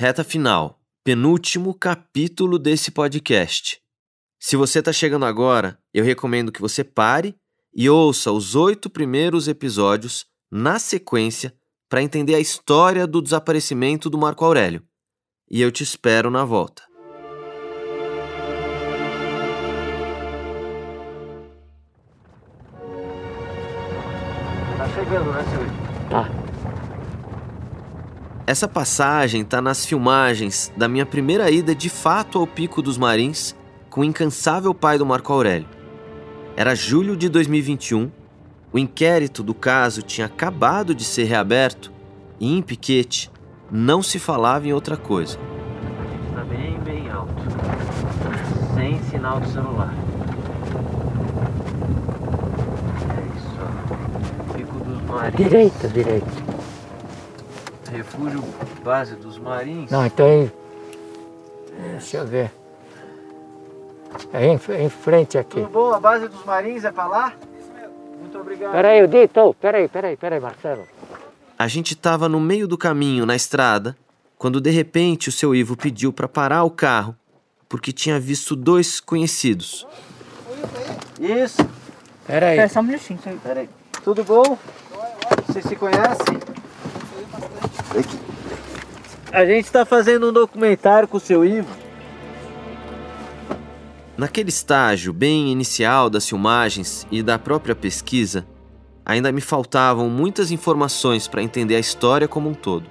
Reta final, penúltimo capítulo desse podcast. Se você está chegando agora, eu recomendo que você pare e ouça os oito primeiros episódios na sequência para entender a história do desaparecimento do Marco Aurélio. E eu te espero na volta. Tá chegando, né, Silvio? Tá. Essa passagem está nas filmagens da minha primeira ida de fato ao Pico dos Marins com o incansável pai do Marco Aurélio. Era julho de 2021, o inquérito do caso tinha acabado de ser reaberto e em Piquete não se falava em outra coisa. Está bem, bem alto. Sem sinal do celular. É isso, ó. Pico dos Marins. Direita, direita. Refúgio base dos Marins. Não, então aí. Deixa eu ver. É em, em frente aqui. Tudo bom? A base dos Marins é pra lá? Isso mesmo. Muito obrigado. Peraí, o Dito, peraí, peraí, peraí, Marcelo. A gente estava no meio do caminho, na estrada, quando de repente o seu Ivo pediu para parar o carro porque tinha visto dois conhecidos. Isso. Peraí. Espera só um minutinho. Peraí. Tudo bom? Vocês se conhecem? A gente está fazendo um documentário com o seu Ivo. Naquele estágio bem inicial das filmagens e da própria pesquisa, ainda me faltavam muitas informações para entender a história como um todo.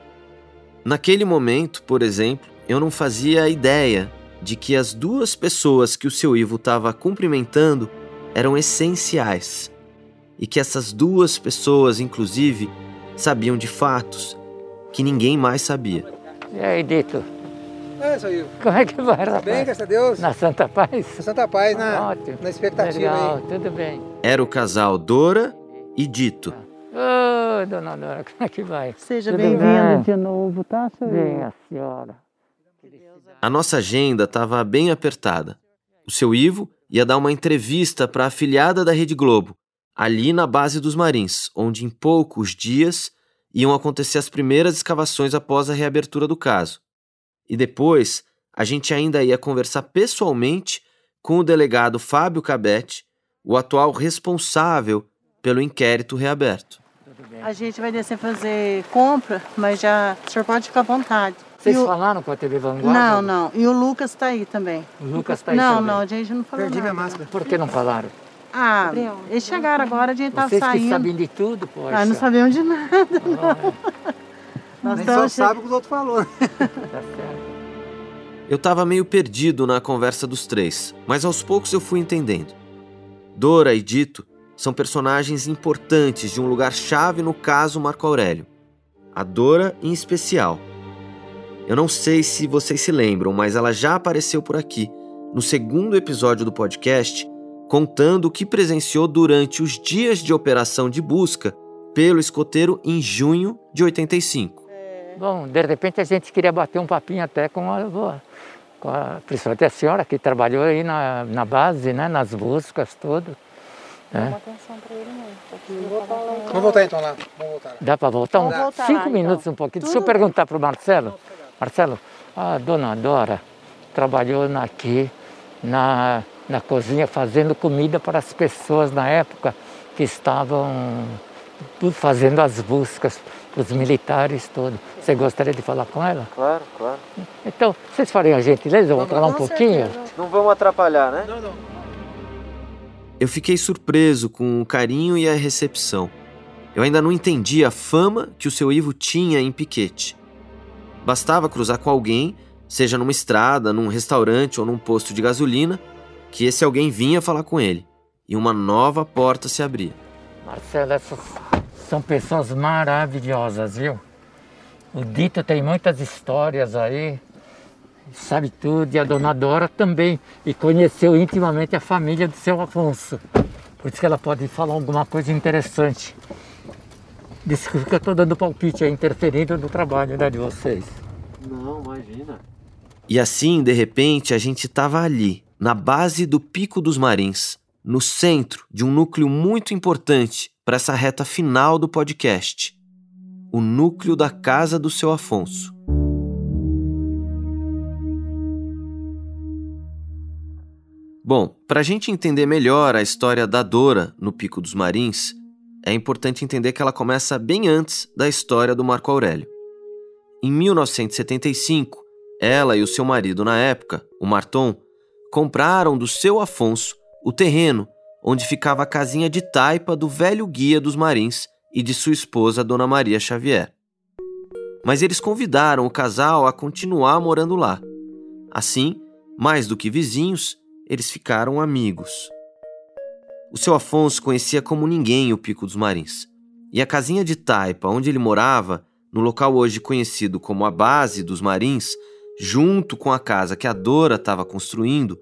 Naquele momento, por exemplo, eu não fazia ideia de que as duas pessoas que o seu Ivo estava cumprimentando eram essenciais e que essas duas pessoas, inclusive, sabiam de fatos que ninguém mais sabia. E aí, Dito? É, seu Ivo. Como é que vai, rapaz? Bem, graças a Deus. Na Santa Paz? Santa Paz, na, Ótimo. na expectativa Legal, aí. tudo bem. Era o casal Dora e Dito. Ô, dona Dora, como é que vai? Seja Tudo bem-vindo bem? de novo, tá, seu Bem, a senhora. A nossa agenda estava bem apertada. O seu Ivo ia dar uma entrevista para a afiliada da Rede Globo, ali na base dos Marins, onde em poucos dias iam acontecer as primeiras escavações após a reabertura do caso. E depois, a gente ainda ia conversar pessoalmente com o delegado Fábio Cabete, o atual responsável pelo inquérito reaberto. A gente vai descer fazer compra, mas já o senhor pode ficar à vontade. Vocês o- falaram com a TV Vanguarda? Não, não. E o Lucas tá aí também. O Lucas tá aí Não, também. não, a gente não falou Perdi nada. minha máscara. Por que não falaram? Ah, eles chegaram agora, a gente tá Vocês que saindo. sabem de tudo, poxa. Ah, não sabemos de nada, não. Nós Nem só che- sabe o que os outros falaram. Tá certo. Eu estava meio perdido na conversa dos três, mas aos poucos eu fui entendendo. Dora e Dito são personagens importantes de um lugar-chave no caso Marco Aurélio. A Dora, em especial. Eu não sei se vocês se lembram, mas ela já apareceu por aqui, no segundo episódio do podcast, contando o que presenciou durante os dias de operação de busca pelo escoteiro em junho de 85. Bom, de repente a gente queria bater um papinho até com a, com a principalmente a senhora que trabalhou aí na, na base, né, nas buscas, tudo. né? Vamos voltar então lá. Vamos voltar lá. Dá para voltar? Um, Vamos voltar cinco lá, minutos então. um pouquinho. Deixa eu perguntar para o Marcelo. Marcelo, a dona Dora trabalhou na- aqui na, na cozinha fazendo comida para as pessoas na época que estavam fazendo as buscas para os militares todos. Você gostaria de falar com ela? Claro, claro. Então, vocês fariam a gentileza, eu vou falar um pouquinho? Não vamos atrapalhar, né? Não, não. Eu fiquei surpreso com o carinho e a recepção. Eu ainda não entendi a fama que o seu Ivo tinha em Piquete. Bastava cruzar com alguém, seja numa estrada, num restaurante ou num posto de gasolina, que esse alguém vinha falar com ele e uma nova porta se abria. Marcelo, essas são pessoas maravilhosas, viu? O Dito tem muitas histórias aí, sabe tudo, e a dona Dora também, e conheceu intimamente a família do seu Afonso. Por isso que ela pode falar alguma coisa interessante. Disse que eu estou dando palpite aí, interferindo no trabalho né, de vocês. Não, imagina. E assim, de repente, a gente estava ali, na base do Pico dos Marins, no centro de um núcleo muito importante para essa reta final do podcast o núcleo da casa do seu Afonso. Bom, para a gente entender melhor a história da Dora no Pico dos Marins, é importante entender que ela começa bem antes da história do Marco Aurélio. Em 1975, ela e o seu marido na época, o Marton, compraram do seu Afonso o terreno onde ficava a casinha de taipa do velho guia dos marins e de sua esposa, Dona Maria Xavier. Mas eles convidaram o casal a continuar morando lá. Assim, mais do que vizinhos, eles ficaram amigos. O seu Afonso conhecia como ninguém o Pico dos Marins. E a casinha de taipa onde ele morava, no local hoje conhecido como a Base dos Marins, junto com a casa que a Dora estava construindo,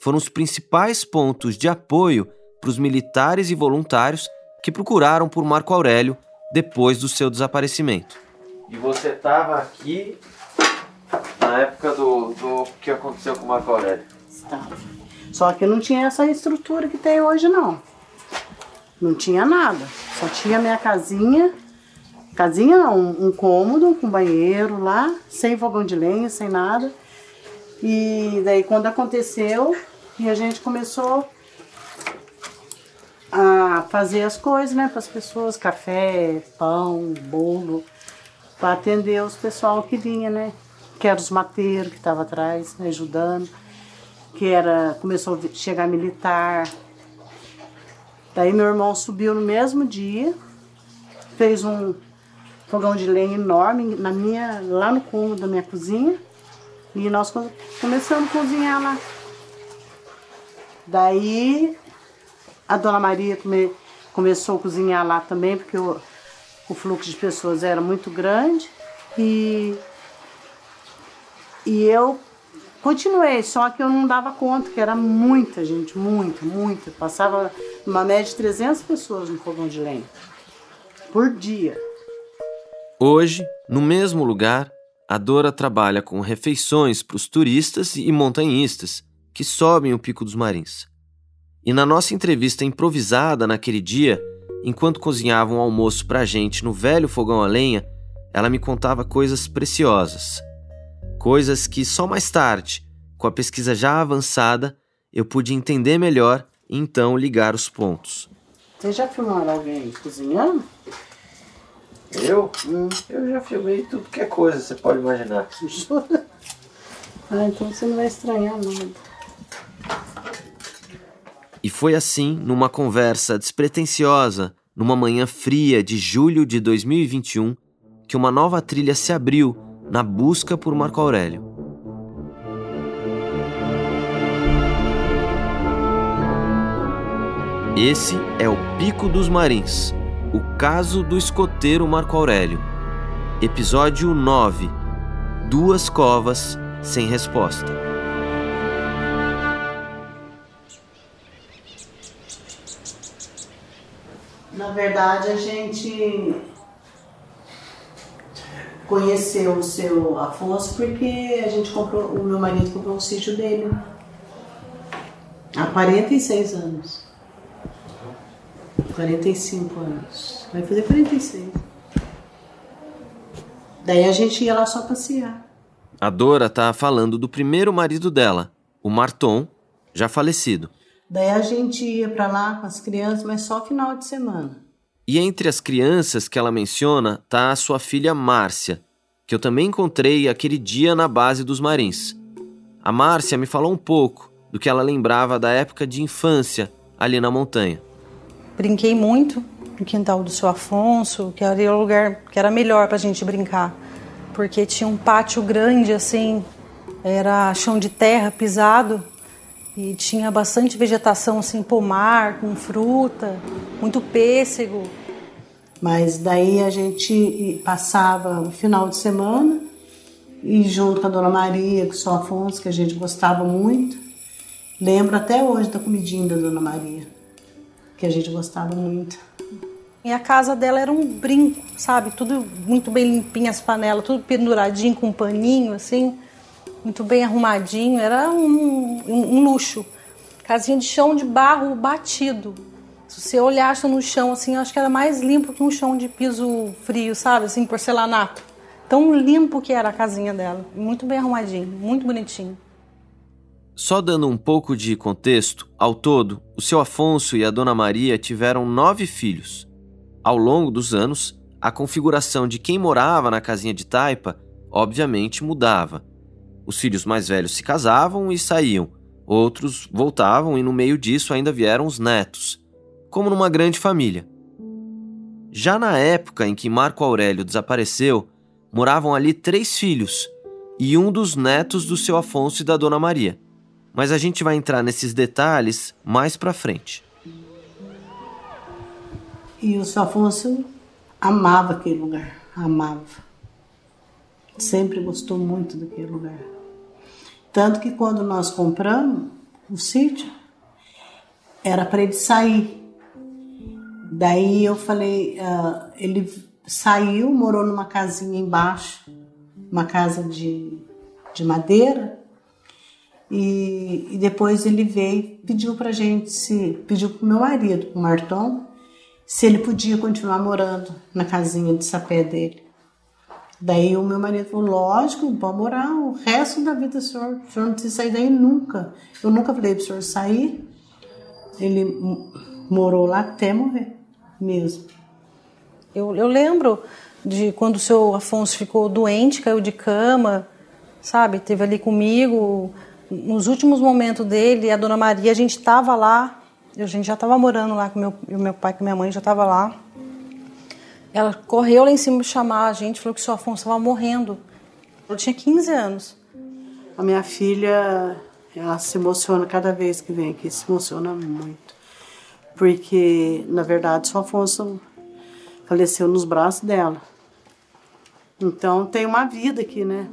foram os principais pontos de apoio para os militares e voluntários que procuraram por Marco Aurélio depois do seu desaparecimento. E você estava aqui na época do, do que aconteceu com Marco Aurélio? Estava. Só que não tinha essa estrutura que tem hoje, não. Não tinha nada. Só tinha minha casinha. Casinha um, um cômodo com banheiro lá, sem fogão de lenha, sem nada. E daí quando aconteceu, e a gente começou a fazer as coisas, né, para as pessoas, café, pão, bolo, para atender os pessoal que vinha, né? Que eram os mateiros que estavam atrás, né, ajudando, que era começou a chegar militar. Daí meu irmão subiu no mesmo dia, fez um fogão de lenha enorme na minha lá no cômodo da minha cozinha e nós começamos a cozinhar lá. Daí a dona Maria come, começou a cozinhar lá também, porque o, o fluxo de pessoas era muito grande. E, e eu continuei, só que eu não dava conta, que era muita gente, muita, muita. Passava uma média de 300 pessoas no fogão de lenha por dia. Hoje, no mesmo lugar, a Dora trabalha com refeições para os turistas e montanhistas que sobem o Pico dos Marins. E na nossa entrevista improvisada naquele dia, enquanto cozinhava um almoço para a gente no velho fogão a lenha, ela me contava coisas preciosas. Coisas que só mais tarde, com a pesquisa já avançada, eu pude entender melhor e então ligar os pontos. Vocês já filmaram alguém cozinhando? Eu? Hum. Eu já filmei tudo que é coisa, você pode imaginar. ah, então você não vai estranhar nada. E foi assim, numa conversa despretensiosa, numa manhã fria de julho de 2021, que uma nova trilha se abriu na busca por Marco Aurélio. Esse é o Pico dos Marins o caso do escoteiro Marco Aurélio. Episódio 9 Duas covas sem resposta. Na verdade, a gente conheceu o seu Afonso porque a gente comprou, o meu marido comprou um sítio dele há 46 anos. 45 anos. Vai fazer 46. Daí a gente ia lá só passear. A Dora tá falando do primeiro marido dela, o Marton, já falecido. Daí a gente ia para lá com as crianças, mas só final de semana. E entre as crianças que ela menciona tá a sua filha Márcia, que eu também encontrei aquele dia na base dos Marins. A Márcia me falou um pouco do que ela lembrava da época de infância ali na montanha. Brinquei muito no quintal do seu Afonso, que era o lugar que era melhor para a gente brincar, porque tinha um pátio grande assim, era chão de terra pisado e tinha bastante vegetação assim, pomar, com fruta, muito pêssego. Mas daí a gente passava o final de semana e junto com a Dona Maria, com o seu Afonso, que a gente gostava muito. Lembro até hoje da comidinha da Dona Maria que a gente gostava muito. E a casa dela era um brinco, sabe? Tudo muito bem limpinho, as panelas, tudo penduradinho com um paninho, assim, muito bem arrumadinho. Era um, um, um luxo. Casinha de chão de barro batido. Se você olhasse no chão, assim, eu acho que era mais limpo que um chão de piso frio, sabe? Assim, porcelanato. Tão limpo que era a casinha dela. Muito bem arrumadinho, muito bonitinho. Só dando um pouco de contexto, ao todo, o seu Afonso e a Dona Maria tiveram nove filhos. Ao longo dos anos, a configuração de quem morava na casinha de taipa, obviamente, mudava. Os filhos mais velhos se casavam e saíam, outros voltavam e no meio disso ainda vieram os netos, como numa grande família. Já na época em que Marco Aurélio desapareceu, moravam ali três filhos e um dos netos do seu Afonso e da Dona Maria mas a gente vai entrar nesses detalhes mais para frente. E o seu Afonso amava aquele lugar, amava. Sempre gostou muito daquele lugar. Tanto que quando nós compramos o sítio, era para ele sair. Daí eu falei, uh, ele saiu, morou numa casinha embaixo, uma casa de, de madeira, e, e depois ele veio pediu pra gente se pediu pro meu marido, pro Marton, se ele podia continuar morando na casinha de sapé dele. Daí o meu marido falou, lógico, pode morar o resto da vida, senhor. O senhor não precisa sair daí nunca. Eu nunca falei pro senhor sair. Ele morou lá até morrer, mesmo. Eu, eu lembro de quando o seu Afonso ficou doente, caiu de cama, sabe? Teve ali comigo, nos últimos momentos dele, a dona Maria, a gente estava lá, a gente já estava morando lá com meu, meu pai, com minha mãe já estava lá. Ela correu lá em cima chamar a gente, falou que o seu Afonso estava morrendo. Eu tinha 15 anos. A minha filha, ela se emociona cada vez que vem aqui, se emociona muito. Porque, na verdade, o seu Afonso faleceu nos braços dela. Então tem uma vida aqui, né?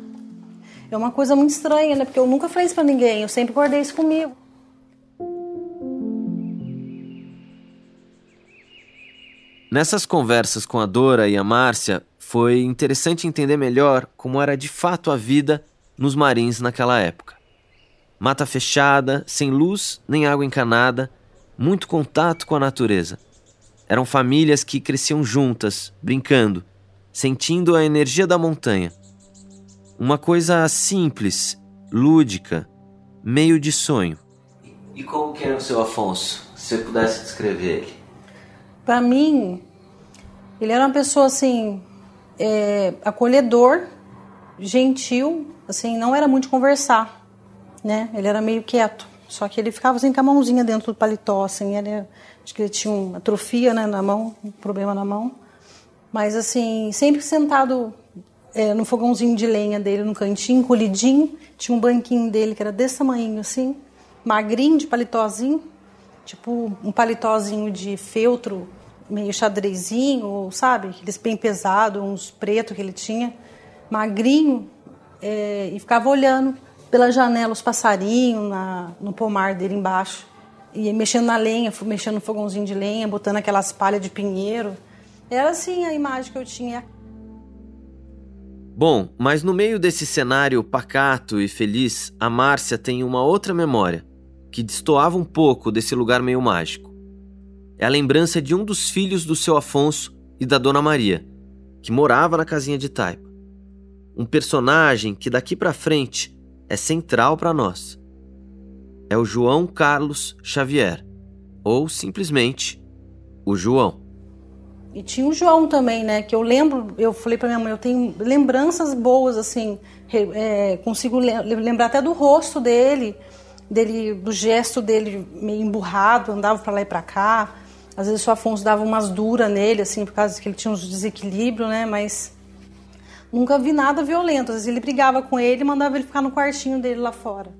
É uma coisa muito estranha, né? Porque eu nunca falei isso pra ninguém, eu sempre guardei isso comigo. Nessas conversas com a Dora e a Márcia, foi interessante entender melhor como era de fato a vida nos marins naquela época. Mata fechada, sem luz nem água encanada, muito contato com a natureza. Eram famílias que cresciam juntas, brincando, sentindo a energia da montanha. Uma coisa simples, lúdica, meio de sonho. E como que era o seu Afonso? Se você pudesse descrever ele. Para mim, ele era uma pessoa assim, é, acolhedor, gentil, assim, não era muito conversar, né? Ele era meio quieto. Só que ele ficava assim com a mãozinha dentro do paletó, assim, ele, acho que ele tinha uma atrofia, né, na mão, um problema na mão. Mas assim, sempre sentado é, no fogãozinho de lenha dele, no cantinho, encolhidinho. Tinha um banquinho dele que era desse tamanho, assim, magrinho, de paletózinho, tipo um paletózinho de feltro, meio xadrezinho, sabe? Aqueles bem pesados, uns pretos que ele tinha, magrinho, é, e ficava olhando pela janela os passarinhos na, no pomar dele embaixo. E mexendo na lenha, mexendo no fogãozinho de lenha, botando aquelas palhas de pinheiro. Era assim a imagem que eu tinha. Bom, mas no meio desse cenário pacato e feliz, a Márcia tem uma outra memória, que destoava um pouco desse lugar meio mágico. É a lembrança de um dos filhos do seu Afonso e da Dona Maria, que morava na casinha de Taipa. Um personagem que daqui para frente é central para nós. É o João Carlos Xavier, ou simplesmente o João. E tinha o João também, né? Que eu lembro, eu falei para minha mãe, eu tenho lembranças boas, assim, é, consigo lembrar até do rosto dele, dele, do gesto dele meio emburrado, andava para lá e para cá. Às vezes o Afonso dava umas duras nele, assim, por causa que ele tinha uns desequilíbrios, né? Mas nunca vi nada violento. Às vezes ele brigava com ele e mandava ele ficar no quartinho dele lá fora.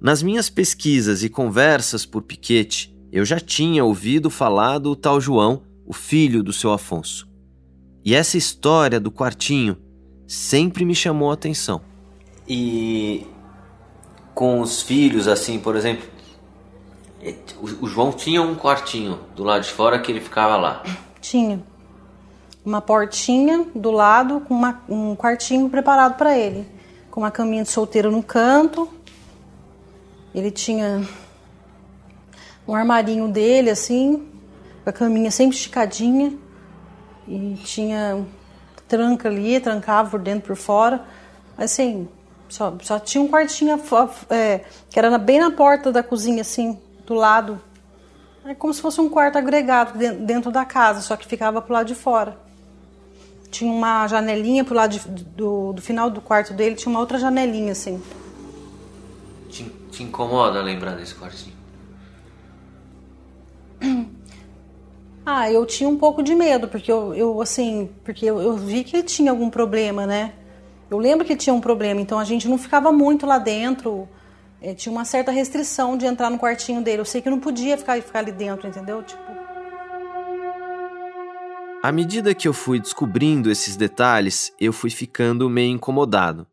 Nas minhas pesquisas e conversas por piquete, eu já tinha ouvido falar do tal João o filho do seu Afonso. E essa história do quartinho sempre me chamou a atenção. E com os filhos, assim, por exemplo, o João tinha um quartinho do lado de fora que ele ficava lá. Tinha. Uma portinha do lado com uma, um quartinho preparado para ele. Com uma caminha de solteiro no canto. Ele tinha um armarinho dele, assim, com a caminha sempre esticadinha e tinha tranca ali, trancava por dentro por fora. Assim, Só, só tinha um quartinho é, que era bem na porta da cozinha, assim, do lado. É como se fosse um quarto agregado dentro da casa, só que ficava pro lado de fora. Tinha uma janelinha pro lado de, do, do final do quarto dele, tinha uma outra janelinha, assim. Te, te incomoda lembrar desse quartinho? Ah, eu tinha um pouco de medo, porque eu, eu assim, porque eu, eu, vi que ele tinha algum problema, né? Eu lembro que tinha um problema, então a gente não ficava muito lá dentro. É, tinha uma certa restrição de entrar no quartinho dele. Eu sei que eu não podia ficar, ficar ali dentro, entendeu? Tipo. À medida que eu fui descobrindo esses detalhes, eu fui ficando meio incomodado.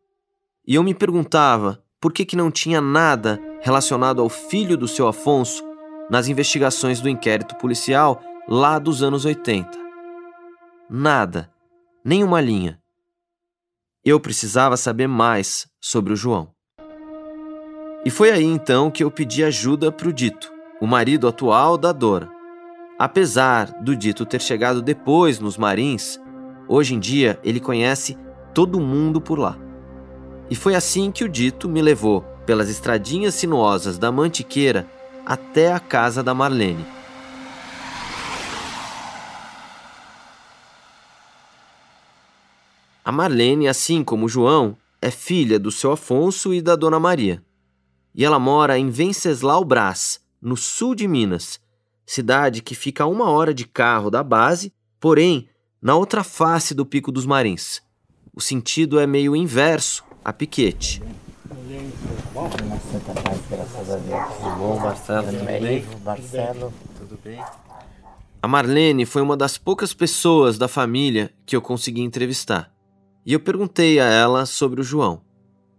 E eu me perguntava por que, que não tinha nada relacionado ao filho do seu Afonso nas investigações do inquérito policial lá dos anos 80. Nada, nem uma linha. Eu precisava saber mais sobre o João. E foi aí então que eu pedi ajuda para o Dito, o marido atual da Dora. Apesar do Dito ter chegado depois nos Marins, hoje em dia ele conhece todo mundo por lá. E foi assim que o Dito me levou pelas estradinhas sinuosas da Mantiqueira até a casa da Marlene. A Marlene, assim como João, é filha do seu Afonso e da Dona Maria. E ela mora em Venceslau Brás, no sul de Minas, cidade que fica a uma hora de carro da base, porém na outra face do Pico dos Marins. O sentido é meio inverso a Piquete. A Marlene foi uma das poucas pessoas da família que eu consegui entrevistar. E eu perguntei a ela sobre o João,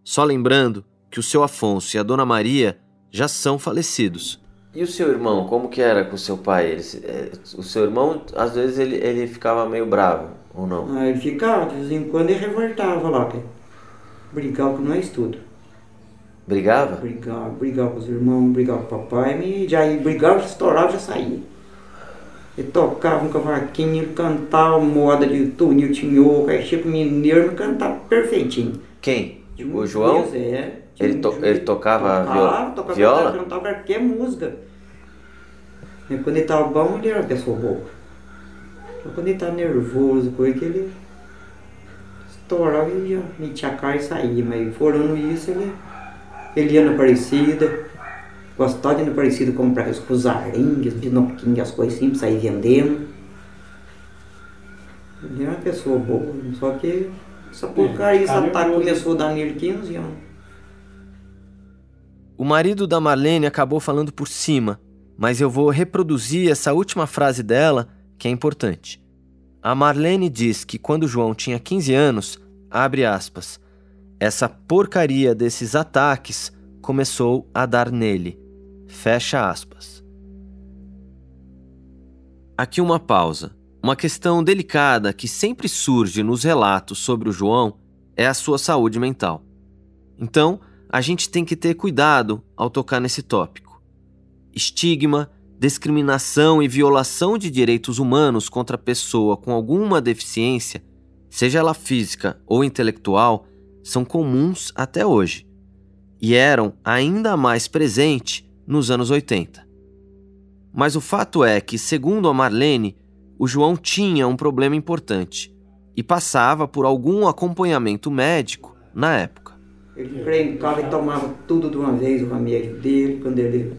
só lembrando que o seu Afonso e a dona Maria já são falecidos. E o seu irmão, como que era com o seu pai? Ele, é, o seu irmão, às vezes, ele, ele ficava meio bravo, ou não? Ah, ele ficava, de vez em quando ele revoltava lá, brigava com nós tudo. Brigava? Brigava, brigava com os irmãos, brigava com o papai, e já brigava, estourava, já saía. Ele tocava um cavaquinho, ele cantava moda de Tunil Tinhoco, aí Chico Mineiro, ele cantava perfeitinho. Quem? O João? Deus, é. Ele, to, ele tocava, tocava, tocava viola? Cantava, cantava qualquer música. E quando ele estava bom, ele era uma pessoa boa. Mas quando ele estava nervoso, coisa que ele estourava e ia metia a cara e saía. Mas forando isso, ele, ele ia na Aparecida, No Aparecida comprar os cosarinhos, pinoquinhos, as coisas assim, pra sair vendendo. Ele é uma pessoa boa, só que essa porcaria, esse ataque começou a dar nele 15 anos. O marido da Marlene acabou falando por cima, mas eu vou reproduzir essa última frase dela, que é importante. A Marlene diz que quando João tinha 15 anos, abre aspas, essa porcaria desses ataques começou a dar nele. Fecha aspas. Aqui uma pausa. Uma questão delicada que sempre surge nos relatos sobre o João é a sua saúde mental. Então, a gente tem que ter cuidado ao tocar nesse tópico. Estigma, discriminação e violação de direitos humanos contra a pessoa com alguma deficiência, seja ela física ou intelectual, são comuns até hoje e eram ainda mais presentes nos anos 80. Mas o fato é que, segundo a Marlene, o João tinha um problema importante e passava por algum acompanhamento médico na época. Ele brincava e tomava tudo de uma vez, o remédio dele, quando ele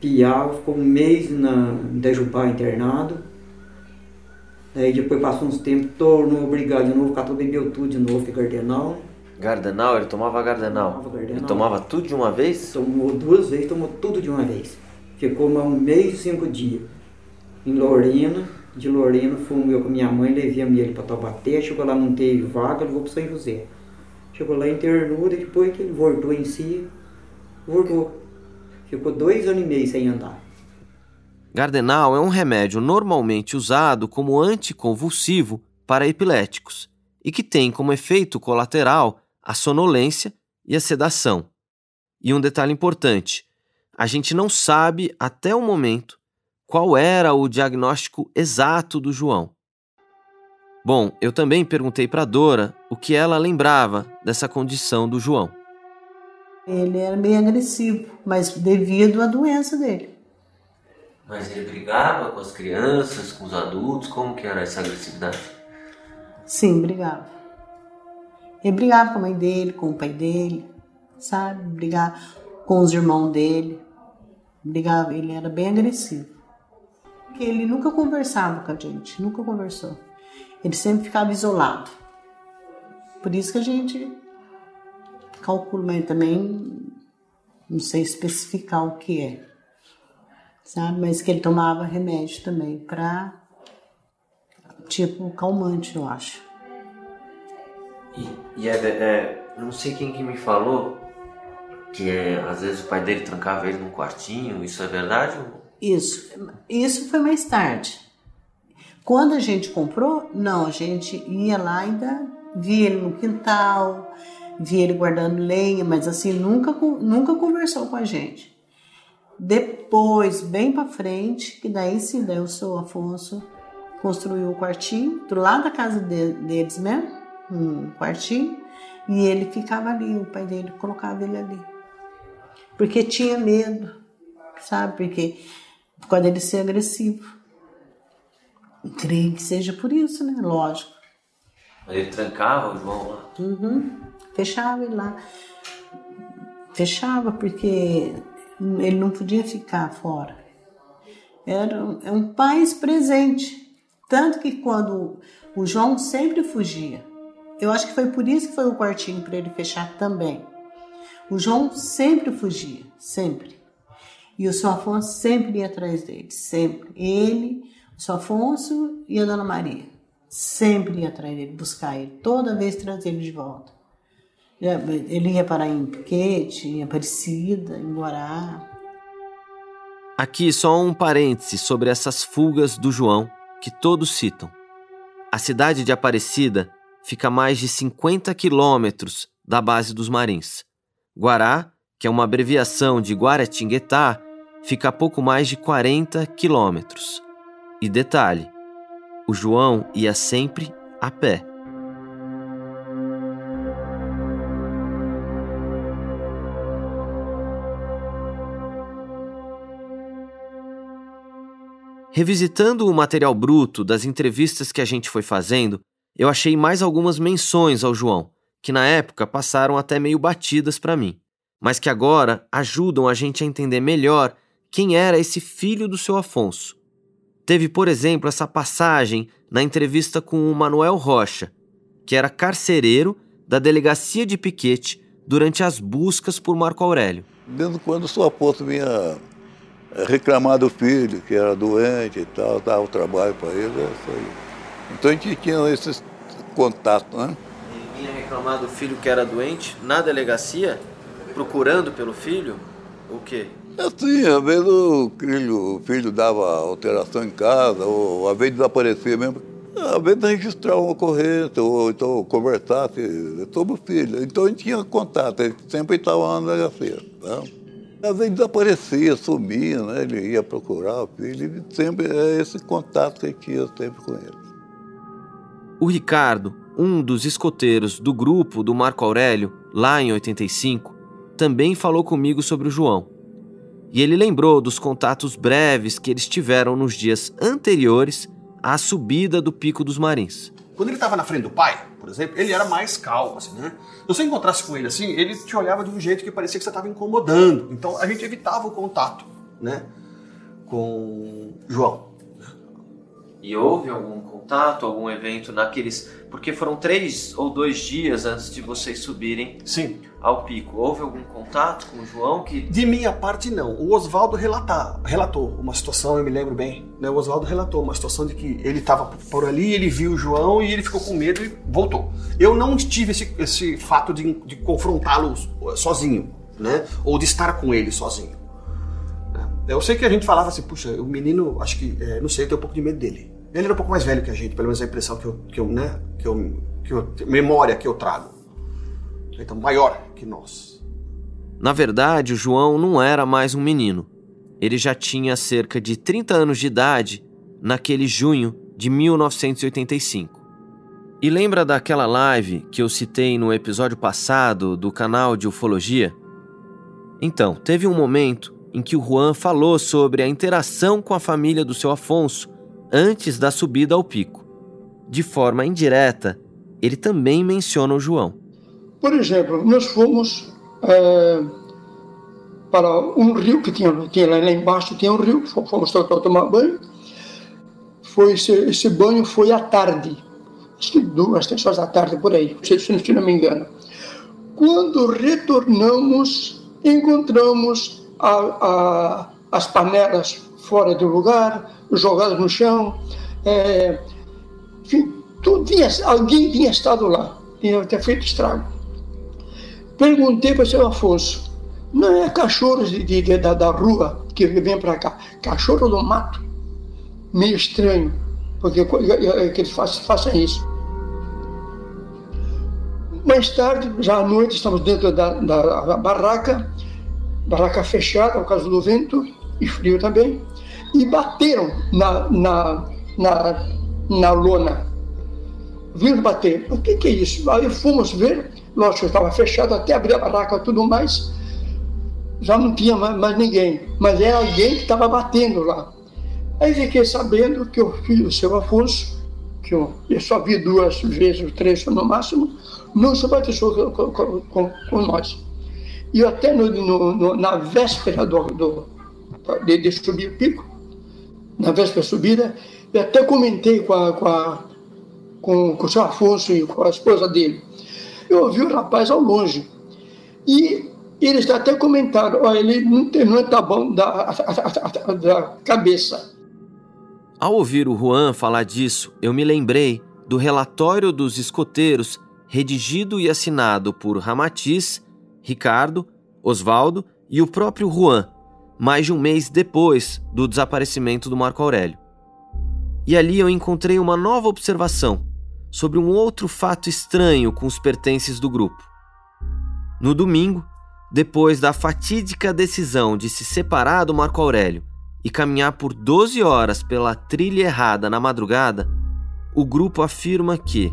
piava, ficou um mês na Dejubá internado. Daí depois passou uns tempos, tornou obrigado de novo, catou bebeu tudo de novo, que cardenal. Gardenal? Ele tomava Gardenal. Tomava Gardenal. Ele tomava tudo de uma vez? Tomou duas vezes, tomou tudo de uma vez. Ficou um mês e cinco dias. Em Lorena, de Lorena, fomos eu com minha mãe, levei ele para Taubaté, chegou lá, não teve vaga, levou para São José. Chegou lá, internou, depois que ele voltou em si, voltou. Ficou dois anos e meio sem andar. Gardenal é um remédio normalmente usado como anticonvulsivo para epiléticos e que tem como efeito colateral a sonolência e a sedação. E um detalhe importante: a gente não sabe até o momento qual era o diagnóstico exato do João. Bom, eu também perguntei para Dora o que ela lembrava dessa condição do João. Ele era bem agressivo, mas devido à doença dele. Mas ele brigava com as crianças, com os adultos? Como que era essa agressividade? Sim, brigava. Ele brigava com a mãe dele, com o pai dele, sabe? Brigava com os irmãos dele. Brigava, ele era bem agressivo. Porque ele nunca conversava com a gente, nunca conversou. Ele sempre ficava isolado. Por isso que a gente calcula, mas também não sei especificar o que é. Sabe? Mas que ele tomava remédio também para tipo calmante, eu acho. E, é, é, não sei quem que me falou que é, às vezes o pai dele trancava ele num quartinho, isso é verdade? Isso, isso foi mais tarde. Quando a gente comprou, não, a gente ia lá ainda via ele no quintal, via ele guardando lenha, mas assim nunca nunca conversou com a gente. Depois, bem para frente, que daí sim, daí o seu Afonso construiu o quartinho do lado da casa de, deles mesmo, um quartinho, e ele ficava ali, o pai dele colocava ele ali. Porque tinha medo, sabe? Porque por causa dele ser agressivo. Creio que seja por isso, né? Lógico. Mas ele trancava o João lá? Uhum. Fechava ele lá. Fechava porque ele não podia ficar fora. Era um, é um pai presente. Tanto que quando o João sempre fugia, eu acho que foi por isso que foi o quartinho para ele fechar também. O João sempre fugia, sempre. E o seu Afonso sempre ia atrás dele, sempre. Ele, o seu Afonso e a Dona Maria. Sempre ia atrás dele, buscar ele, toda vez trazer ele de volta. Ele ia parar em Piquete, em Aparecida, em Guará. Aqui só um parêntese sobre essas fugas do João que todos citam. A cidade de Aparecida fica a mais de 50 quilômetros da base dos Marins. Guará, que é uma abreviação de Guaratinguetá, fica a pouco mais de 40 quilômetros. E detalhe: o João ia sempre a pé. Revisitando o material bruto das entrevistas que a gente foi fazendo, eu achei mais algumas menções ao João, que na época passaram até meio batidas para mim, mas que agora ajudam a gente a entender melhor quem era esse filho do seu Afonso. Teve, por exemplo, essa passagem na entrevista com o Manuel Rocha, que era carcereiro da delegacia de Piquete durante as buscas por Marco Aurélio. Desde quando o seu Afonso vinha reclamar do filho, que era doente e tal, dava o trabalho para ele, é isso aí. Então a gente tinha esses contatos, né? Ele vinha reclamar do filho que era doente na delegacia, procurando pelo filho? O quê? Assim, às vezes o filho, o filho dava alteração em casa, ou às vezes desaparecia mesmo. Às vezes registrar uma ocorrência, ou então conversasse sobre o filho. Então a gente tinha contato, ele sempre estava na delegacia. Tá? Às vezes desaparecia, sumia, né? ele ia procurar o filho, e sempre é esse contato que a gente tinha sempre com ele. O Ricardo, um dos escoteiros do grupo do Marco Aurélio, lá em 85, também falou comigo sobre o João. E ele lembrou dos contatos breves que eles tiveram nos dias anteriores à subida do Pico dos Marins. Quando ele estava na frente do pai, por exemplo, ele era mais calmo, assim, né? Se você encontrasse com ele assim, ele te olhava de um jeito que parecia que você estava incomodando. Então a gente evitava o contato, né? Com João. E houve algum contato, algum evento naqueles. Porque foram três ou dois dias antes de vocês subirem Sim. ao pico. Houve algum contato com o João que. De minha parte, não. O Oswaldo relatou uma situação, eu me lembro bem. Né? O Oswaldo relatou uma situação de que ele estava por ali, ele viu o João e ele ficou com medo e voltou. Eu não tive esse, esse fato de, de confrontá-lo sozinho, né? Ou de estar com ele sozinho. Eu sei que a gente falava assim, puxa, o menino, acho que, é, não sei, eu tenho um pouco de medo dele. Ele era um pouco mais velho que a gente, pelo menos a impressão que eu, que eu né, que eu, que eu, memória que eu trago. Então, maior que nós. Na verdade, o João não era mais um menino. Ele já tinha cerca de 30 anos de idade naquele junho de 1985. E lembra daquela live que eu citei no episódio passado do canal de ufologia? Então, teve um momento em que o Juan falou sobre a interação com a família do seu Afonso antes da subida ao pico. De forma indireta, ele também menciona o João. Por exemplo, nós fomos é, para um rio que tinha, tinha lá embaixo, tinha um rio, fomos tomar banho. Foi esse, esse banho foi à tarde, acho que duas, três horas da tarde por aí, se, não me engano. Quando retornamos, encontramos a, a, as panelas fora do lugar, jogadas no chão. É, enfim, tudo alguém tinha estado lá, tinha, tinha feito estrago. Perguntei para o seu Afonso, não é cachorros de, de, da, da rua que vem para cá, cachorro do mato. Meio estranho, porque que eles façam, façam isso. Mais tarde, já à noite, estamos dentro da, da, da barraca, barraca fechada, por causa do vento e frio também, e bateram na, na, na, na lona. Viram bater. O que, que é isso? Aí fomos ver, lógico, estava fechado, até abrir a barraca e tudo mais, já não tinha mais, mais ninguém, mas era alguém que estava batendo lá. Aí fiquei sabendo que o filho do seu Afonso, que eu, eu só vi duas vezes, três no máximo, não se batizou com, com, com, com nós. E até no, no, na véspera do, do, de, de, subir o pico, na véspera da subida, eu até comentei com, a, com, a, com, com o seu Afonso e com a esposa dele. Eu ouvi o rapaz ao longe. E eles até comentaram, oh, ele não, tem, não tá bom da, da cabeça. Ao ouvir o Juan falar disso, eu me lembrei do relatório dos escoteiros redigido e assinado por Ramatiz, Ricardo, Osvaldo e o próprio Juan, mais de um mês depois do desaparecimento do Marco Aurélio. E ali eu encontrei uma nova observação sobre um outro fato estranho com os pertences do grupo. No domingo, depois da fatídica decisão de se separar do Marco Aurélio e caminhar por 12 horas pela trilha errada na madrugada, o grupo afirma que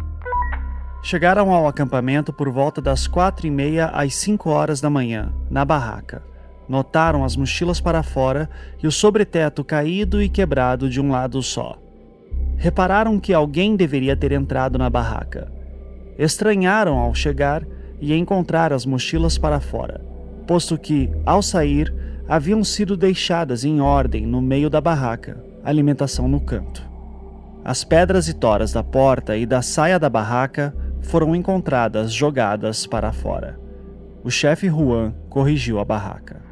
Chegaram ao acampamento por volta das quatro e meia às cinco horas da manhã, na barraca. Notaram as mochilas para fora e o sobreteto caído e quebrado de um lado só. Repararam que alguém deveria ter entrado na barraca. Estranharam ao chegar e encontrar as mochilas para fora, posto que, ao sair, haviam sido deixadas em ordem no meio da barraca, alimentação no canto. As pedras e toras da porta e da saia da barraca foram encontradas jogadas para fora. O chefe Juan corrigiu a barraca.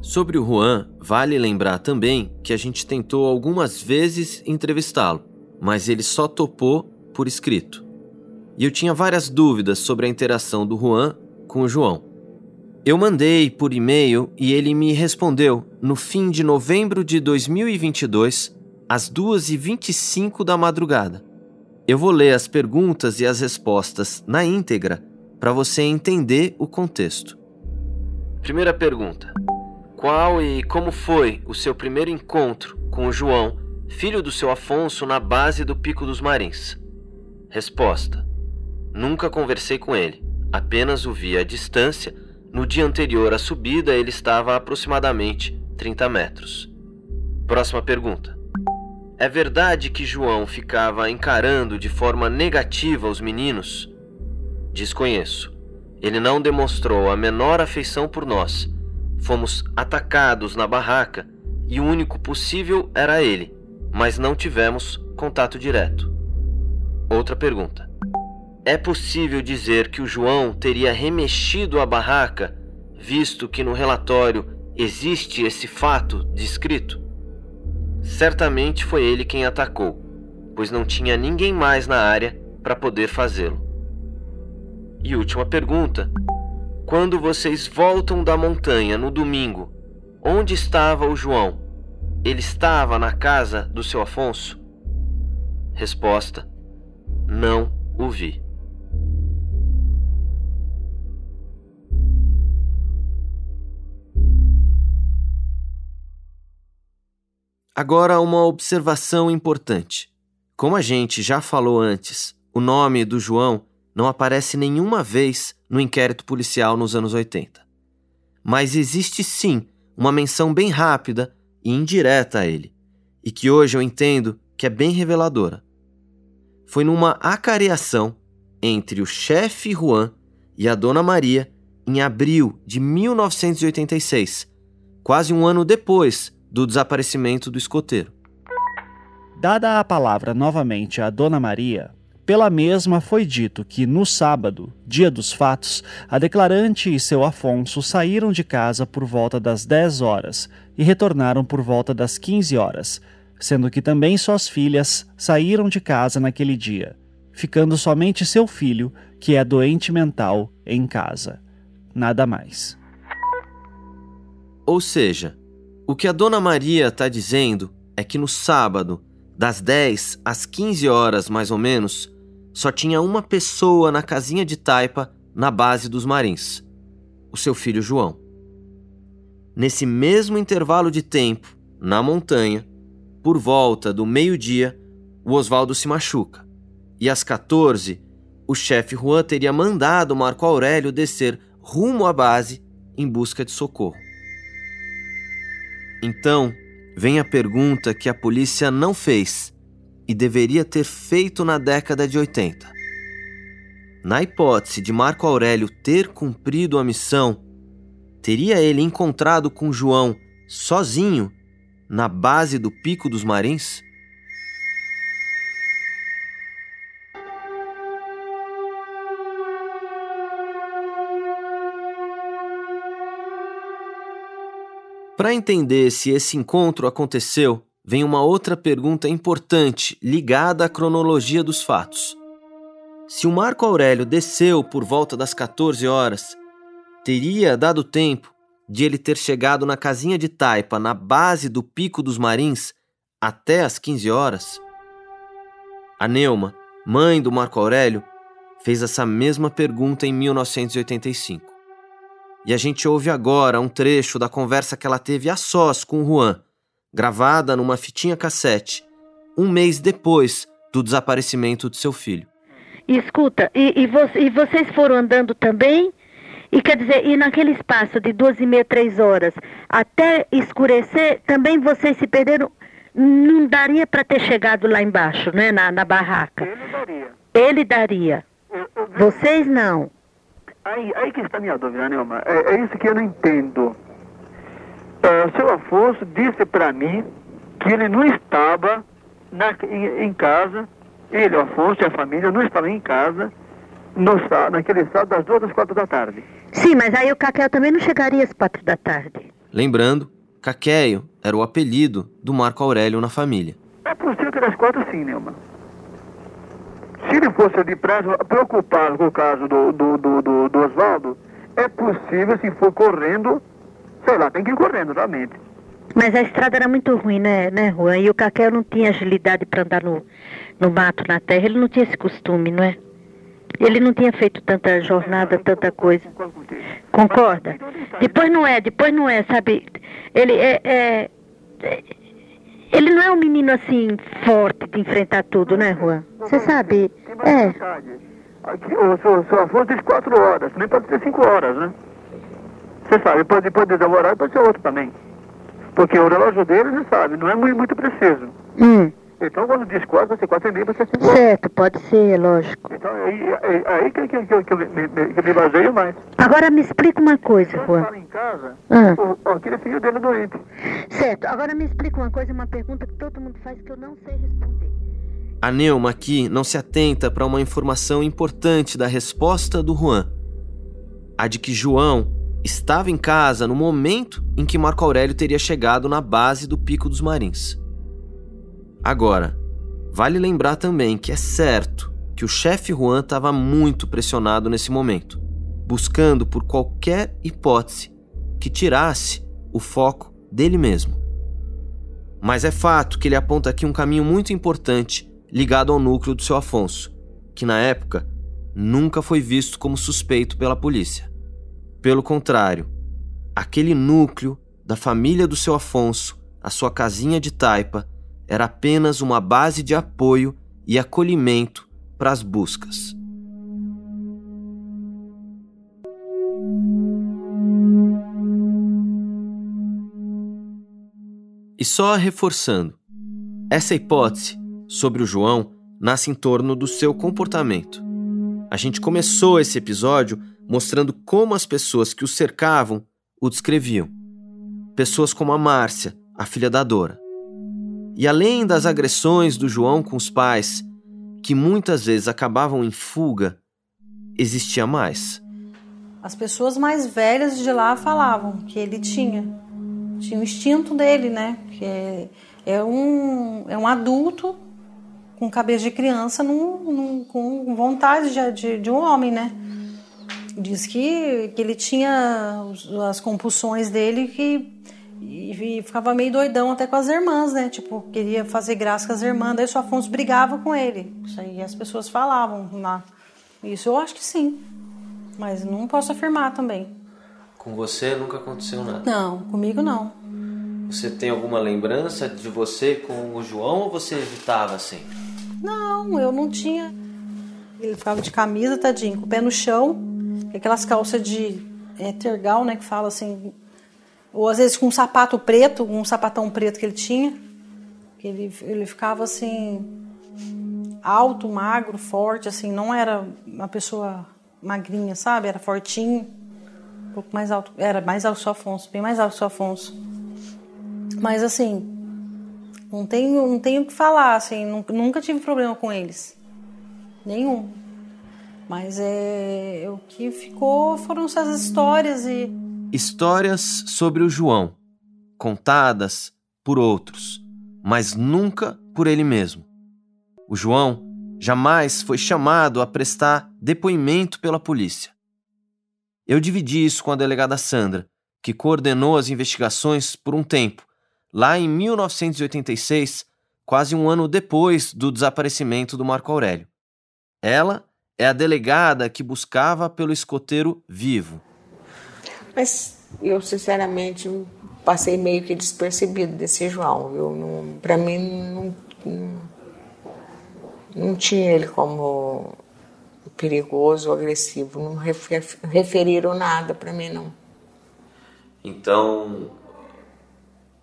Sobre o Juan, vale lembrar também que a gente tentou algumas vezes entrevistá-lo, mas ele só topou por escrito. E eu tinha várias dúvidas sobre a interação do Juan com o João. Eu mandei por e-mail e ele me respondeu no fim de novembro de 2022, às 2h25 da madrugada. Eu vou ler as perguntas e as respostas na íntegra para você entender o contexto. Primeira pergunta: Qual e como foi o seu primeiro encontro com o João, filho do seu Afonso, na base do Pico dos Marins? Resposta: Nunca conversei com ele, apenas o vi à distância. No dia anterior à subida, ele estava a aproximadamente 30 metros. Próxima pergunta: é verdade que João ficava encarando de forma negativa os meninos? Desconheço. Ele não demonstrou a menor afeição por nós. Fomos atacados na barraca e o único possível era ele, mas não tivemos contato direto. Outra pergunta. É possível dizer que o João teria remexido a barraca, visto que no relatório existe esse fato descrito? Certamente foi ele quem atacou, pois não tinha ninguém mais na área para poder fazê-lo. E última pergunta: quando vocês voltam da montanha no domingo, onde estava o João? Ele estava na casa do seu Afonso? Resposta: Não o vi. Agora, uma observação importante. Como a gente já falou antes, o nome do João não aparece nenhuma vez no inquérito policial nos anos 80. mas existe sim uma menção bem rápida e indireta a ele, e que hoje eu entendo que é bem reveladora. Foi numa acareação entre o chefe Juan e a Dona Maria em abril de 1986, quase um ano depois do desaparecimento do escoteiro. Dada a palavra novamente a Dona Maria, pela mesma foi dito que no sábado, dia dos fatos, a declarante e seu Afonso saíram de casa por volta das 10 horas e retornaram por volta das 15 horas, sendo que também suas filhas saíram de casa naquele dia, ficando somente seu filho, que é doente mental, em casa. Nada mais. Ou seja, o que a Dona Maria está dizendo é que no sábado, das 10 às 15 horas mais ou menos, só tinha uma pessoa na casinha de taipa na base dos Marins: o seu filho João. Nesse mesmo intervalo de tempo, na montanha, por volta do meio-dia, o Oswaldo se machuca. E às 14, o chefe Juan teria mandado Marco Aurélio descer rumo à base em busca de socorro. Então, vem a pergunta que a polícia não fez e deveria ter feito na década de 80. Na hipótese de Marco Aurélio ter cumprido a missão, teria ele encontrado com João sozinho na base do Pico dos Marins? Para entender se esse encontro aconteceu, vem uma outra pergunta importante ligada à cronologia dos fatos. Se o Marco Aurélio desceu por volta das 14 horas, teria dado tempo de ele ter chegado na casinha de taipa na base do Pico dos Marins até as 15 horas? A Neuma, mãe do Marco Aurélio, fez essa mesma pergunta em 1985. E a gente ouve agora um trecho da conversa que ela teve a sós com o Juan, gravada numa fitinha cassete, um mês depois do desaparecimento de seu filho. E escuta, e, e, vo e vocês foram andando também? E quer dizer, e naquele espaço de duas e meia, três horas, até escurecer, também vocês se perderam? Não daria para ter chegado lá embaixo, né, na, na barraca? Ele daria. Ele daria. Vocês não. Aí, aí que está a minha dúvida, Nelma. É, é isso que eu não entendo. Uh, seu Afonso disse para mim que ele não estava na, em, em, casa, ele, o Afonso e a família não estavam em casa no, naquele sábado das duas às quatro da tarde. Sim, mas aí o Caquel também não chegaria às quatro da tarde. Lembrando, Caqueio era o apelido do Marco Aurélio na família. É possível que das quatro sim, Neumann. Se ele fosse de prazo, preocupado com o caso do, do, do, do, do Oswaldo, é possível, se for correndo, sei lá, tem que ir correndo, realmente. Mas a estrada era muito ruim, né, né, Juan? E o Caquel não tinha agilidade para andar no, no mato, na terra. Ele não tinha esse costume, não é? Ele não tinha feito tanta jornada, tanta coisa. Concorda? Depois não é, depois não é, sabe? Ele é, é, é ele não é um menino assim forte de enfrentar tudo, né, Juan? Você sabe? É. Seu Afonso diz quatro horas, nem pode ser cinco horas, né? Você sabe, pode, pode demorar e pode ser outro também. Porque o relógio dele, você sabe, não é muito, muito preciso. Hum. Então, quando diz quatro, vai ser quatro e meio, vai ser cinco horas. Certo, pode ser, lógico. Então, aí, aí, aí que, que, que, que, eu me, me, que me baseio mais. Agora me explica uma coisa, Juan. Quando em casa, ah. o, aquele filho dele é doente. Certo, agora me explica uma coisa, uma pergunta que todo mundo faz que eu não sei responder. A Neuma aqui não se atenta para uma informação importante da resposta do Juan. A de que João estava em casa no momento em que Marco Aurélio teria chegado na base do Pico dos Marins. Agora, vale lembrar também que é certo que o chefe Juan estava muito pressionado nesse momento, buscando por qualquer hipótese que tirasse o foco dele mesmo. Mas é fato que ele aponta aqui um caminho muito importante ligado ao núcleo do seu Afonso, que na época nunca foi visto como suspeito pela polícia. Pelo contrário, aquele núcleo da família do seu Afonso, a sua casinha de taipa, era apenas uma base de apoio e acolhimento para as buscas. E só reforçando, essa hipótese sobre o João nasce em torno do seu comportamento. A gente começou esse episódio mostrando como as pessoas que o cercavam o descreviam. Pessoas como a Márcia, a filha da Dora. E além das agressões do João com os pais, que muitas vezes acabavam em fuga, existia mais. As pessoas mais velhas de lá falavam que ele tinha. Tinha o instinto dele, né? Que é, é, um, é um adulto com cabeça de criança num, num, com vontade de, de, de, um homem, né? Diz que, que ele tinha as compulsões dele que e, e, ficava meio doidão até com as irmãs, né? Tipo, queria fazer graça com as irmãs, daí o Afonso brigava com ele. Isso aí as pessoas falavam lá. Isso eu acho que sim. Mas não posso afirmar também. Com você nunca aconteceu nada? Não, comigo não. Você tem alguma lembrança de você com o João ou você evitava sempre? Não, eu não tinha. Ele ficava de camisa, tadinho, com o pé no chão, aquelas calças de é, tergal, né, que fala assim. Ou às vezes com um sapato preto, um sapatão preto que ele tinha. Que ele, ele ficava assim. alto, magro, forte, assim, não era uma pessoa magrinha, sabe? Era fortinho. Um pouco mais alto. Era mais alto que o Afonso, bem mais alto que o Afonso. Mas assim, não tenho, não tenho o que falar, assim, nunca tive problema com eles. Nenhum. Mas é, o que ficou foram essas histórias e. Histórias sobre o João, contadas por outros, mas nunca por ele mesmo. O João jamais foi chamado a prestar depoimento pela polícia. Eu dividi isso com a delegada Sandra, que coordenou as investigações por um tempo, lá em 1986, quase um ano depois do desaparecimento do Marco Aurélio. Ela é a delegada que buscava pelo escoteiro vivo. Mas eu, sinceramente, passei meio que despercebido desse João. Para mim, não, não não tinha ele como perigoso ou agressivo, não referiram nada para mim não. Então,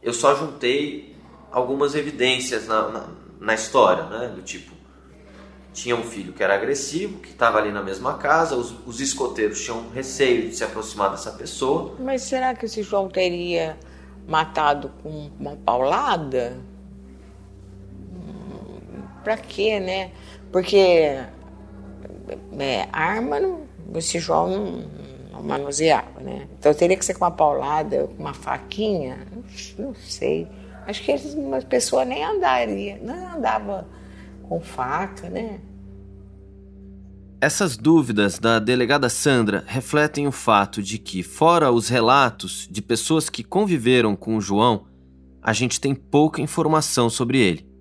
eu só juntei algumas evidências na, na, na história, né? Do tipo, tinha um filho que era agressivo, que estava ali na mesma casa, os, os, escoteiros tinham receio de se aproximar dessa pessoa. Mas será que esse João teria matado com uma paulada? Pra quê, né? Porque é, arma esse João não, não, manuseava, né? Então teria que ser com uma paulada, com uma faquinha, não, não sei. Acho que uma pessoa nem andaria, não andava com faca, né? Essas dúvidas da delegada Sandra refletem o fato de que, fora os relatos de pessoas que conviveram com o João, a gente tem pouca informação sobre ele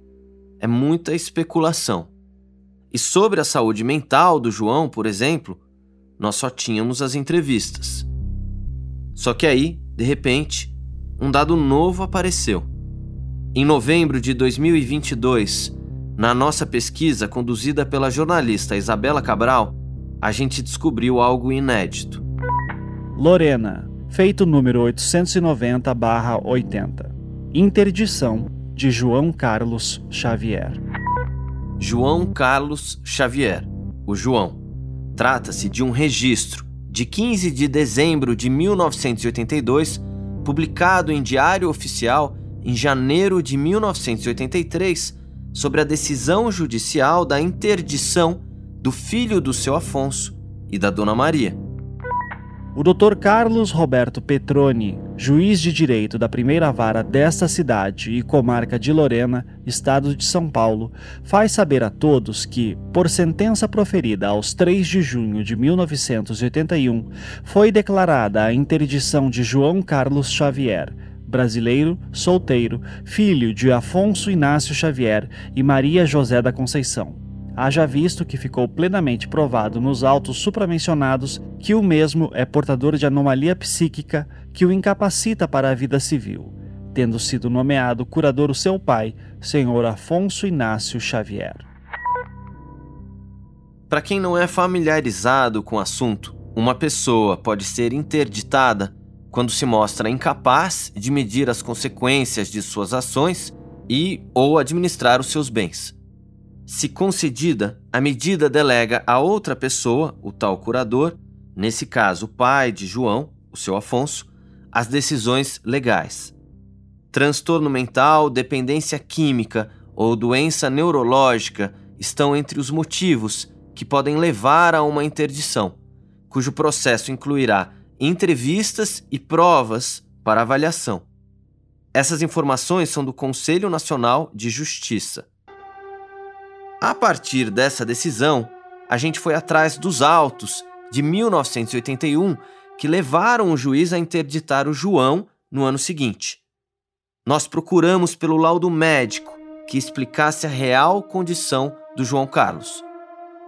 é muita especulação. E sobre a saúde mental do João, por exemplo, nós só tínhamos as entrevistas. Só que aí, de repente, um dado novo apareceu. Em novembro de 2022, na nossa pesquisa conduzida pela jornalista Isabela Cabral, a gente descobriu algo inédito. Lorena, feito número 890/80. Interdição de João Carlos Xavier. João Carlos Xavier, o João. Trata-se de um registro de 15 de dezembro de 1982, publicado em Diário Oficial em janeiro de 1983, sobre a decisão judicial da interdição do filho do seu Afonso e da Dona Maria. O Dr. Carlos Roberto Petroni, juiz de direito da primeira vara desta cidade e comarca de Lorena, estado de São Paulo, faz saber a todos que, por sentença proferida aos 3 de junho de 1981, foi declarada a interdição de João Carlos Xavier, brasileiro, solteiro, filho de Afonso Inácio Xavier e Maria José da Conceição haja visto que ficou plenamente provado nos autos supramencionados que o mesmo é portador de anomalia psíquica que o incapacita para a vida civil, tendo sido nomeado curador o seu pai, senhor Afonso Inácio Xavier. Para quem não é familiarizado com o assunto, uma pessoa pode ser interditada quando se mostra incapaz de medir as consequências de suas ações e ou administrar os seus bens. Se concedida, a medida delega a outra pessoa, o tal curador, nesse caso o pai de João, o seu Afonso, as decisões legais. Transtorno mental, dependência química ou doença neurológica estão entre os motivos que podem levar a uma interdição, cujo processo incluirá entrevistas e provas para avaliação. Essas informações são do Conselho Nacional de Justiça. A partir dessa decisão, a gente foi atrás dos autos de 1981 que levaram o juiz a interditar o João no ano seguinte. Nós procuramos pelo laudo médico que explicasse a real condição do João Carlos.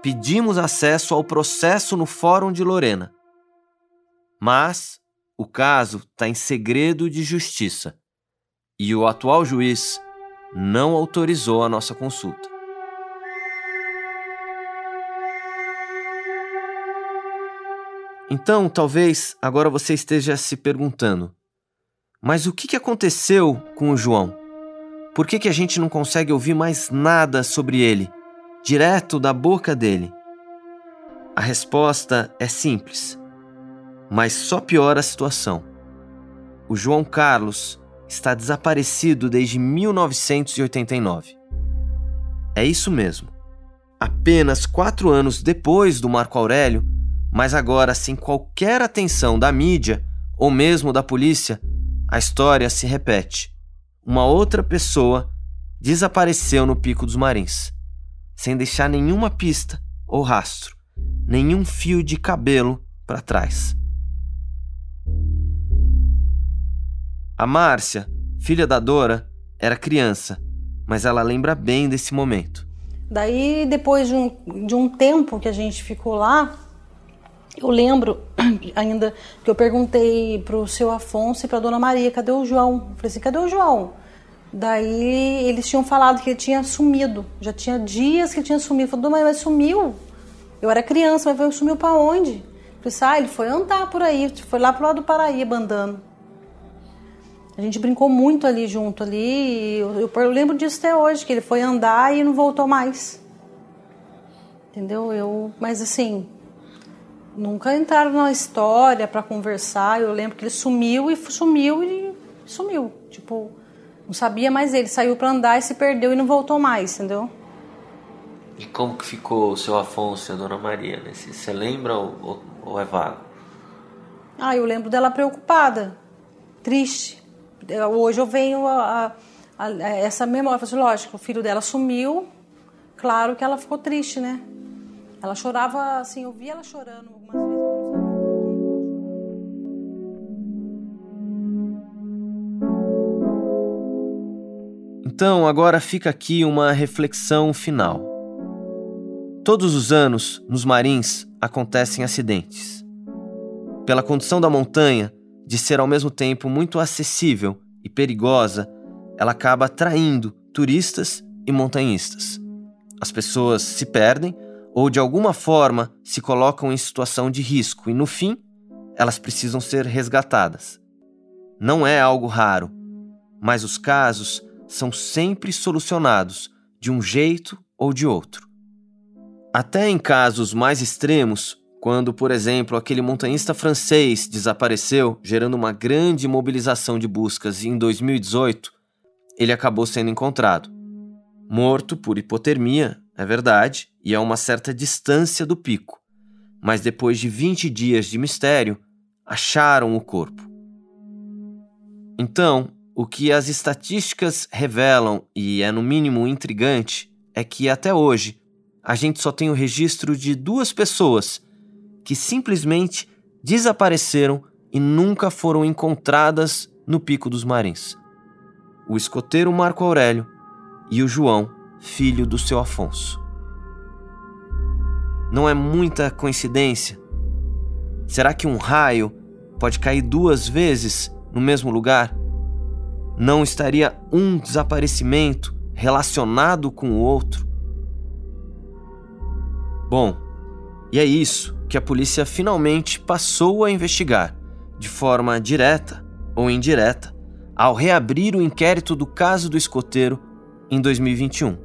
Pedimos acesso ao processo no Fórum de Lorena. Mas o caso está em segredo de justiça e o atual juiz não autorizou a nossa consulta. Então, talvez agora você esteja se perguntando: mas o que aconteceu com o João? Por que, que a gente não consegue ouvir mais nada sobre ele, direto da boca dele? A resposta é simples, mas só piora a situação. O João Carlos está desaparecido desde 1989. É isso mesmo. Apenas quatro anos depois do Marco Aurélio, mas agora sem qualquer atenção da mídia ou mesmo da polícia, a história se repete. Uma outra pessoa desapareceu no Pico dos Marins, sem deixar nenhuma pista ou rastro, nenhum fio de cabelo para trás. A Márcia, filha da Dora, era criança, mas ela lembra bem desse momento. Daí, depois de um, de um tempo que a gente ficou lá, eu lembro ainda que eu perguntei pro seu Afonso e pra dona Maria, cadê o João? Eu falei assim, cadê o João? Daí eles tinham falado que ele tinha sumido. Já tinha dias que ele tinha sumido. Falei, dona Maria, mas sumiu? Eu era criança, mas sumiu para onde? Eu falei assim, ah, ele foi andar por aí, foi lá pro lado do Paraíba andando. A gente brincou muito ali junto ali. Eu, eu, eu, lembro disso até hoje, que ele foi andar e não voltou mais. Entendeu? Eu, mas assim, nunca entraram na história para conversar. Eu lembro que ele sumiu e sumiu e sumiu. Tipo, não sabia mais ele. Saiu para andar e se perdeu e não voltou mais, entendeu? E como que ficou o seu Afonso e a Dona Maria? Né? Você lembra ou, ou é vago? Ah, eu lembro dela preocupada, triste hoje eu venho a, a, a essa memória, assim, lógico, o filho dela sumiu, claro que ela ficou triste, né? Ela chorava, assim, eu vi ela chorando algumas vezes. Então, agora fica aqui uma reflexão final. Todos os anos, nos marins, acontecem acidentes. Pela condição da montanha, de ser ao mesmo tempo muito acessível e perigosa, ela acaba atraindo turistas e montanhistas. As pessoas se perdem ou de alguma forma se colocam em situação de risco e no fim, elas precisam ser resgatadas. Não é algo raro, mas os casos são sempre solucionados de um jeito ou de outro. Até em casos mais extremos, quando, por exemplo, aquele montanhista francês desapareceu, gerando uma grande mobilização de buscas em 2018, ele acabou sendo encontrado. Morto por hipotermia, é verdade, e a uma certa distância do pico, mas depois de 20 dias de mistério, acharam o corpo. Então, o que as estatísticas revelam, e é no mínimo intrigante, é que até hoje a gente só tem o registro de duas pessoas que simplesmente desapareceram e nunca foram encontradas no Pico dos Marins. O escoteiro Marco Aurélio e o João, filho do seu Afonso. Não é muita coincidência? Será que um raio pode cair duas vezes no mesmo lugar? Não estaria um desaparecimento relacionado com o outro? Bom, e é isso que a polícia finalmente passou a investigar, de forma direta ou indireta, ao reabrir o inquérito do caso do escoteiro em 2021.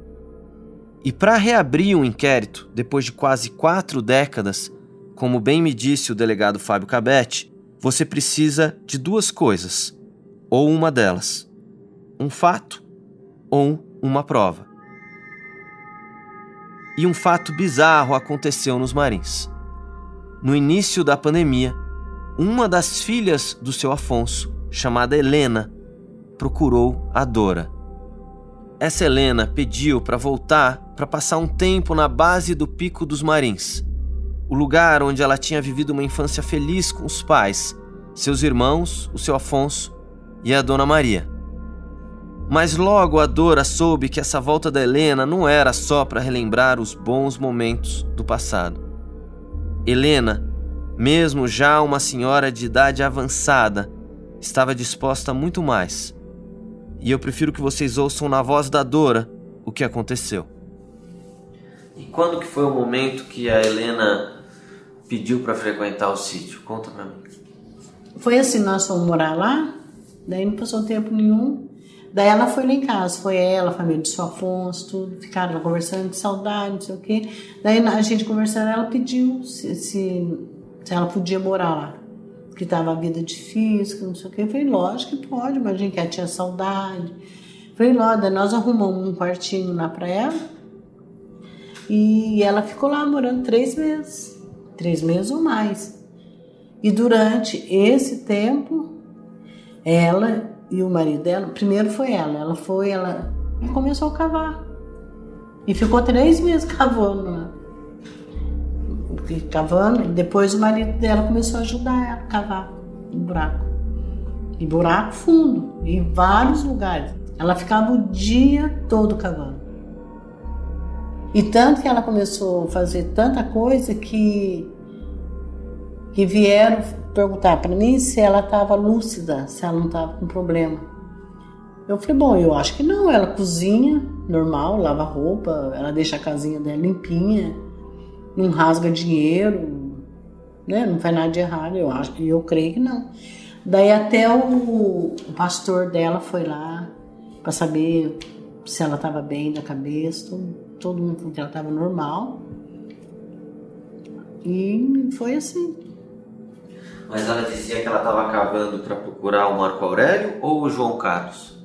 E para reabrir um inquérito, depois de quase quatro décadas, como bem me disse o delegado Fábio Cabete, você precisa de duas coisas, ou uma delas: um fato ou uma prova. E um fato bizarro aconteceu nos Marins. No início da pandemia, uma das filhas do seu Afonso, chamada Helena, procurou a Dora. Essa Helena pediu para voltar para passar um tempo na base do Pico dos Marins, o lugar onde ela tinha vivido uma infância feliz com os pais, seus irmãos, o seu Afonso e a Dona Maria. Mas logo a Dora soube que essa volta da Helena não era só para relembrar os bons momentos do passado. Helena, mesmo já uma senhora de idade avançada, estava disposta a muito mais. E eu prefiro que vocês ouçam na voz da Dora o que aconteceu. E quando que foi o momento que a Helena pediu para frequentar o sítio? Conta pra mim. Foi assim, nós fomos morar lá, daí não passou tempo nenhum. Daí ela foi lá em casa, foi ela, a família do seu Afonso, tudo, ficaram lá conversando de saudade, não sei o quê. Daí a gente conversando, ela pediu se, se, se ela podia morar lá. Que tava a vida difícil, não sei o quê. Eu falei, lógico que pode, imagina que ela tinha saudade. Eu falei, lógico, daí nós arrumamos um quartinho lá pra ela. E ela ficou lá morando três meses. Três meses ou mais. E durante esse tempo, ela e o marido dela, primeiro foi ela, ela foi, ela começou a cavar. E ficou três meses cavando. Cavando, e depois o marido dela começou a ajudar ela a cavar um buraco. E buraco fundo, em vários lugares. Ela ficava o dia todo cavando. E tanto que ela começou a fazer tanta coisa que, que vieram perguntar para mim se ela estava lúcida, se ela não estava com problema. Eu falei, bom, eu acho que não. Ela cozinha normal, lava roupa, ela deixa a casinha dela limpinha, não rasga dinheiro, né? Não faz nada de errado, eu acho, eu creio que não. Daí até o, o pastor dela foi lá para saber se ela estava bem da cabeça, todo, todo mundo falou que ela estava normal. E foi assim. Mas ela dizia que ela estava cavando para procurar o Marco Aurélio ou o João Carlos?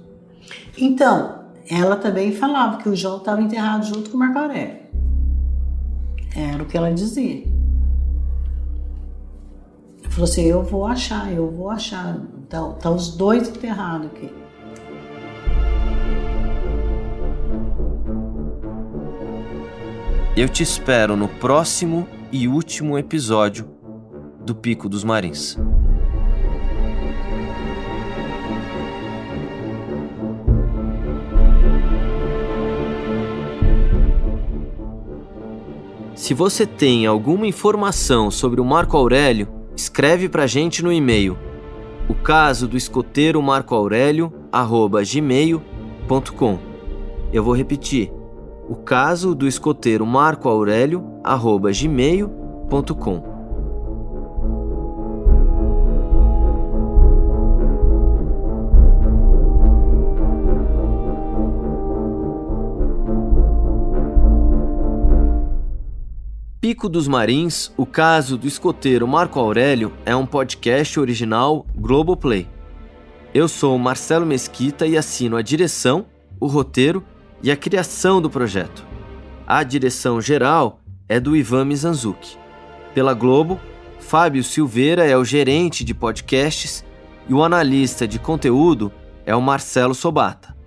Então, ela também falava que o João estava enterrado junto com o Marco Aurélio. Era o que ela dizia. Ela falou assim: Eu vou achar, eu vou achar. Então, tá os dois enterrados aqui. Eu te espero no próximo e último episódio do Pico dos Marins. Se você tem alguma informação sobre o Marco Aurélio, escreve pra gente no e-mail. O caso do escoteiro Marco Aurélio, arroba gmail.com. Eu vou repetir. O caso do escoteiro Marco Aurélio, arroba gmail.com. Pico dos Marins, o caso do escoteiro Marco Aurélio é um podcast original Globoplay. Eu sou Marcelo Mesquita e assino a direção, o roteiro e a criação do projeto. A direção geral é do Ivan Mizanzuki. Pela Globo, Fábio Silveira é o gerente de podcasts e o analista de conteúdo é o Marcelo Sobata.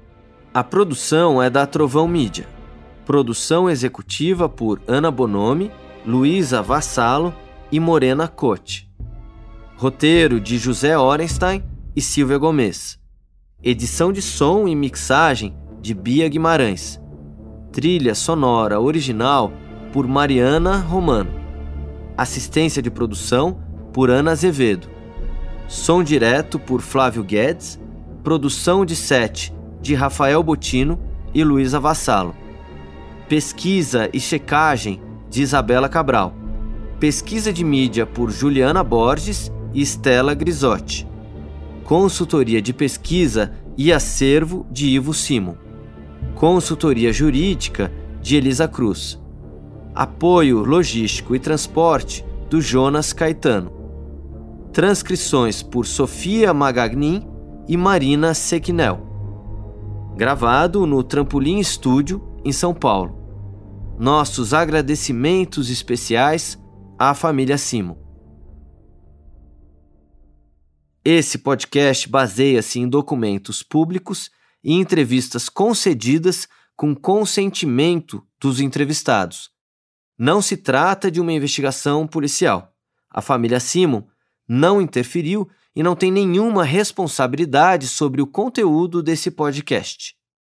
A produção é da Trovão Mídia. Produção executiva por Ana Bonomi Luísa Vassalo e Morena Cote. Roteiro de José Orenstein e Silvia Gomes. Edição de som e mixagem de Bia Guimarães. Trilha sonora original por Mariana Romano. Assistência de produção por Ana Azevedo. Som direto por Flávio Guedes. Produção de set de Rafael Botino e Luísa Vassalo. Pesquisa e checagem de Isabela Cabral. Pesquisa de mídia por Juliana Borges e Stella Grisotti. Consultoria de pesquisa e acervo de Ivo Simon. Consultoria jurídica de Elisa Cruz. Apoio logístico e transporte do Jonas Caetano. Transcrições por Sofia Magagnin e Marina Sequinel. Gravado no Trampolim Estúdio, em São Paulo. Nossos agradecimentos especiais à família Simo. Esse podcast baseia-se em documentos públicos e entrevistas concedidas com consentimento dos entrevistados. Não se trata de uma investigação policial. A família Simon não interferiu e não tem nenhuma responsabilidade sobre o conteúdo desse podcast.